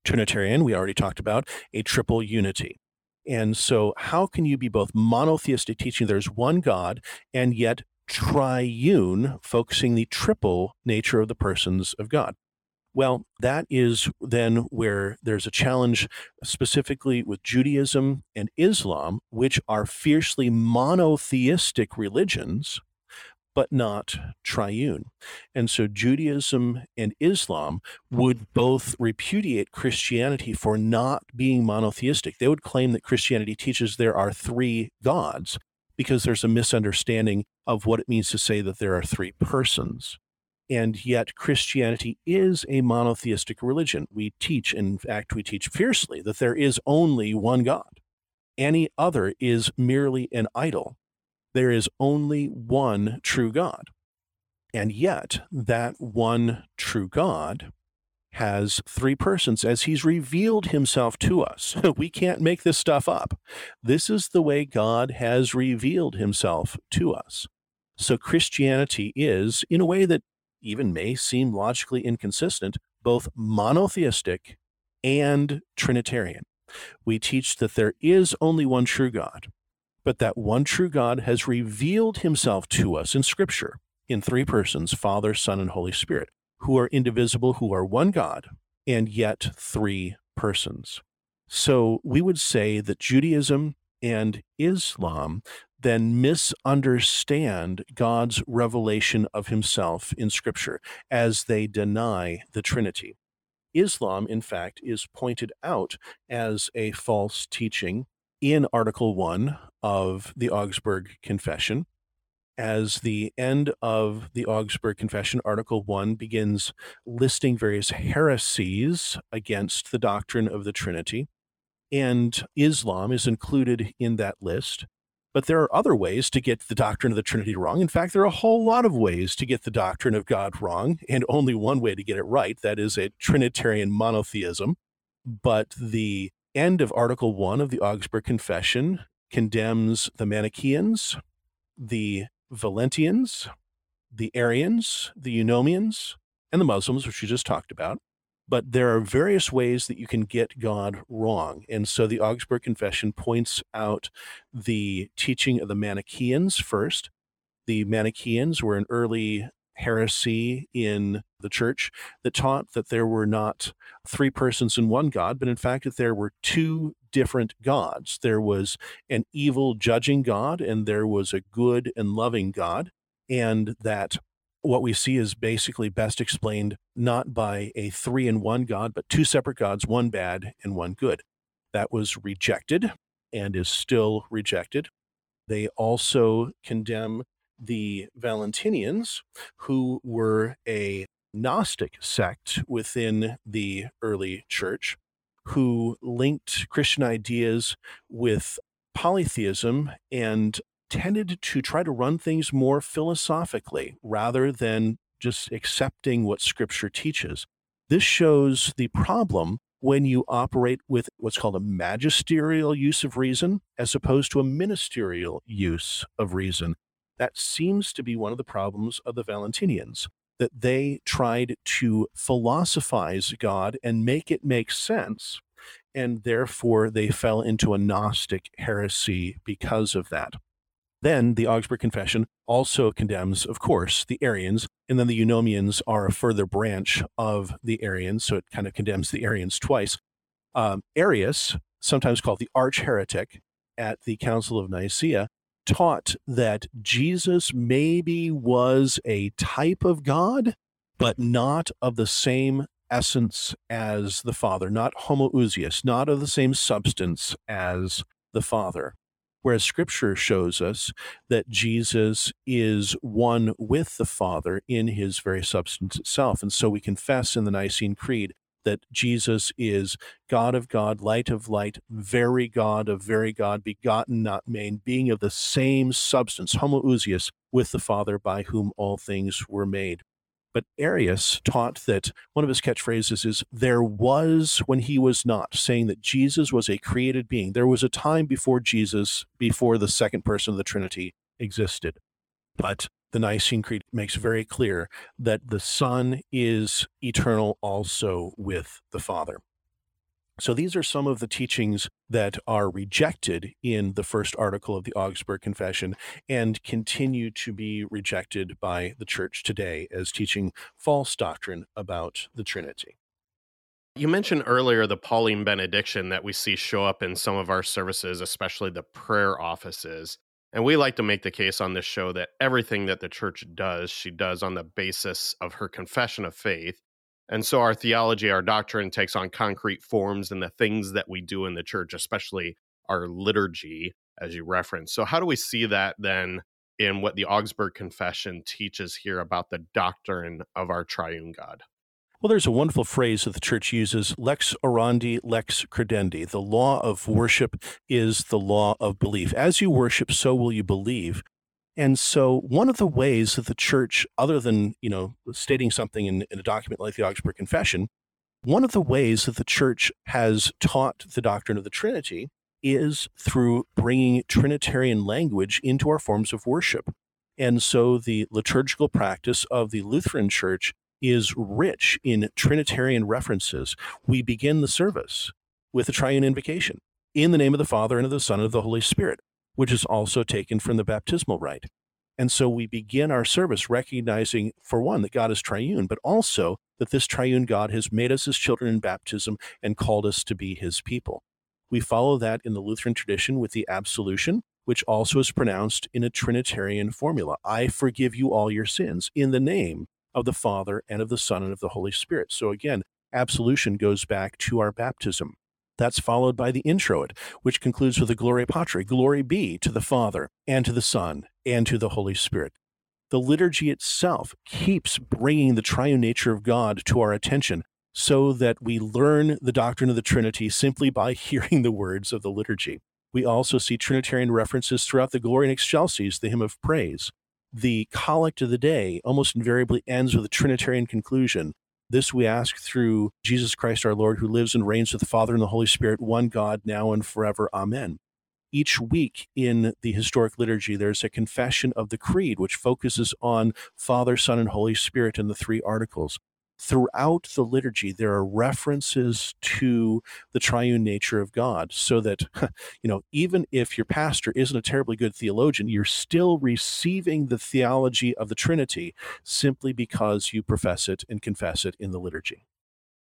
Speaker 3: Trinitarian, we already talked about, a triple unity. And so, how can you be both monotheistic, teaching there's one God, and yet triune, focusing the triple nature of the persons of God? Well, that is then where there's a challenge specifically with Judaism and Islam, which are fiercely monotheistic religions but not triune. And so Judaism and Islam would both repudiate Christianity for not being monotheistic. They would claim that Christianity teaches there are three gods because there's a misunderstanding of what it means to say that there are three persons. And yet, Christianity is a monotheistic religion. We teach, in fact, we teach fiercely that there is only one God. Any other is merely an idol there is only one true God. And yet, that one true God has three persons as he's revealed himself to us. We can't make this stuff up. This is the way God has revealed himself to us. So Christianity is, in a way that even may seem logically inconsistent, both monotheistic and Trinitarian. We teach that there is only one true God, but that one true God has revealed himself to us in Scripture in three persons Father, Son, and Holy Spirit, who are indivisible, who are one God, and yet three persons. So we would say that Judaism and Islam then misunderstand God's revelation of himself in Scripture as they deny the Trinity. Islam, in fact, is pointed out as a false teaching in Article 1 of the Augsburg Confession. As the end of the Augsburg Confession, Article 1 begins listing various heresies against the doctrine of the Trinity, and Islam is included in that list. But there are other ways to get the doctrine of the Trinity wrong. In fact, there are a whole lot of ways to get the doctrine of God wrong, and only one way to get it right that is a Trinitarian monotheism. But the end of Article 1 of the Augsburg Confession condemns the Manichaeans, the Valentians, the Arians, the Eunomians, and the Muslims, which we just talked about. But there are various ways that you can get God wrong. And so the Augsburg Confession points out the teaching of the Manichaeans first. The Manichaeans were an early heresy in the church that taught that there were not three persons in one God, but in fact that there were two different gods. There was an evil judging God, and there was a good and loving God, and that what we see is basically best explained not by a three in one God, but two separate gods, one bad and one good. That was rejected and is still rejected. They also condemn the Valentinians, who were a Gnostic sect within the early church, who linked Christian ideas with polytheism and tended to try to run things more philosophically rather than just accepting what scripture teaches. This shows the problem when you operate with what's called a magisterial use of reason as opposed to a ministerial use of reason. That seems to be one of the problems of the Valentinians, that they tried to philosophize God and make it make sense, and therefore they fell into a Gnostic heresy because of that. Then the Augsburg Confession also condemns, of course, the Arians, and then the Eunomians are a further branch of the Arians, so it kind of condemns the Arians twice. Um, Arius, sometimes called the arch heretic at the Council of Nicaea, taught that Jesus maybe was a type of God, but not of the same essence as the Father, not homoousios, not of the same substance as the Father. Whereas scripture shows us that Jesus is one with the Father in his very substance itself. And so we confess in the Nicene Creed that Jesus is God of God, light of light, very God of very God, begotten, not made, being of the same substance, homoousios, with the Father by whom all things were made. But Arius taught that one of his catchphrases is, There was when he was not, saying that Jesus was a created being. There was a time before Jesus, before the second person of the Trinity existed. But the Nicene Creed makes very clear that the Son is eternal also with the Father. So these are some of the teachings that are rejected in the first article of the Augsburg Confession and continue to be rejected by the church today as teaching false doctrine about the Trinity.
Speaker 2: You mentioned earlier the Pauline benediction that we see show up in some of our services, especially the prayer offices. And we like to make the case on this show that everything that the church does, she does on the basis of her confession of faith. And so our theology, our doctrine takes on concrete forms in the things that we do in the church, especially our liturgy, as you referenced. So, how do we see that then in what the Augsburg Confession teaches here about the doctrine of our triune God?
Speaker 3: Well, there's a wonderful phrase that the church uses lex orandi, lex credendi. The law of worship is the law of belief. As you worship, so will you believe. And so, one of the ways that the church, other than you know stating something in, in a document like the Augsburg Confession, One of the ways that the church has taught the doctrine of the Trinity is through bringing Trinitarian language into our forms of worship. And so the liturgical practice of the Lutheran Church is rich in Trinitarian references. We begin the service with a triune invocation in the name of the Father and of the Son and of the Holy Spirit, which is also taken from the baptismal rite. And so we begin our service recognizing, for one, that God is triune, but also that this triune God has made us his children in baptism and called us to be his people. We follow that in the Lutheran tradition with the absolution, which also is pronounced in a Trinitarian formula I forgive you all your sins in the name of the Father and of the Son and of the Holy Spirit. So again, absolution goes back to our baptism. That's followed by the introit, which concludes with the Gloria Patri, glory be to the Father and to the Son and to the Holy Spirit. The liturgy itself keeps bringing the triune nature of God to our attention so that we learn the doctrine of the Trinity simply by hearing the words of the liturgy. We also see Trinitarian references throughout the Gloria in Excelsis, the hymn of praise. The collect of the day almost invariably ends with a Trinitarian conclusion. This we ask through Jesus Christ our Lord, who lives and reigns with the Father and the Holy Spirit, one God, now and forever. Amen. Each week in the historic liturgy, there's a confession of the Creed, which focuses on Father, Son, and Holy Spirit in the three articles throughout the liturgy there are references to the triune nature of god so that you know even if your pastor isn't a terribly good theologian you're still receiving the theology of the trinity simply because you profess it and confess it in the liturgy.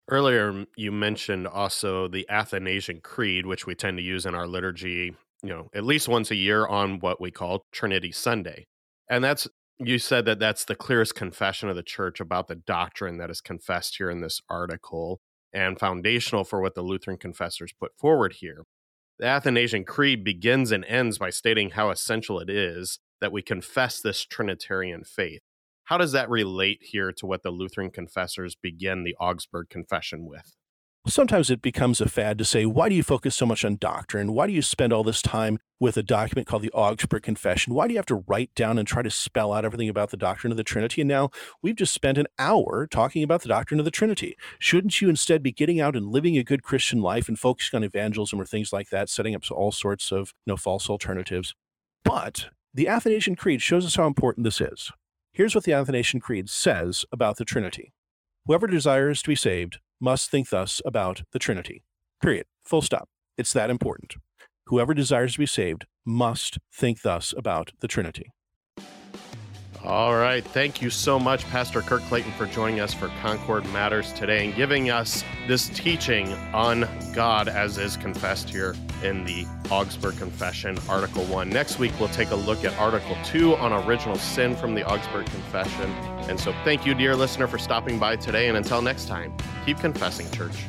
Speaker 2: Earlier you mentioned also the athanasian creed which we tend to use in our liturgy you know at least once a year on what we call trinity sunday. And that's you said that that's the clearest confession of the church about the doctrine that is confessed here in this article and foundational for what the Lutheran confessors put forward here. The Athanasian Creed begins and ends by stating how essential it is that we confess this Trinitarian faith. How does that relate here to what the Lutheran confessors begin the Augsburg Confession with?
Speaker 3: Sometimes it becomes a fad to say, why do you focus so much on doctrine? Why do you spend all this time with a document called the Augsburg Confession? Why do you have to write down and try to spell out everything about the doctrine of the Trinity? And now we've just spent an hour talking about the doctrine of the Trinity. Shouldn't you instead be getting out and living a good Christian life and focusing on evangelism or things like that, setting up all sorts of you know, false alternatives? But the Athanasian Creed shows us how important this is. Here's what the Athanasian Creed says about the Trinity. Whoever desires to be saved must think thus about the Trinity. Period. Full stop. It's that important. Whoever desires to be saved must think thus about the Trinity.
Speaker 2: All right. Thank you so much, Pastor Kirk Clayton, for joining us for Concord Matters today and giving us this teaching on God as is confessed here in the Augsburg Confession, Article 1. Next week, we'll take a look at Article 2 on original sin from the Augsburg Confession. And so, thank you, dear listener, for stopping by today. And until next time, keep confessing, church.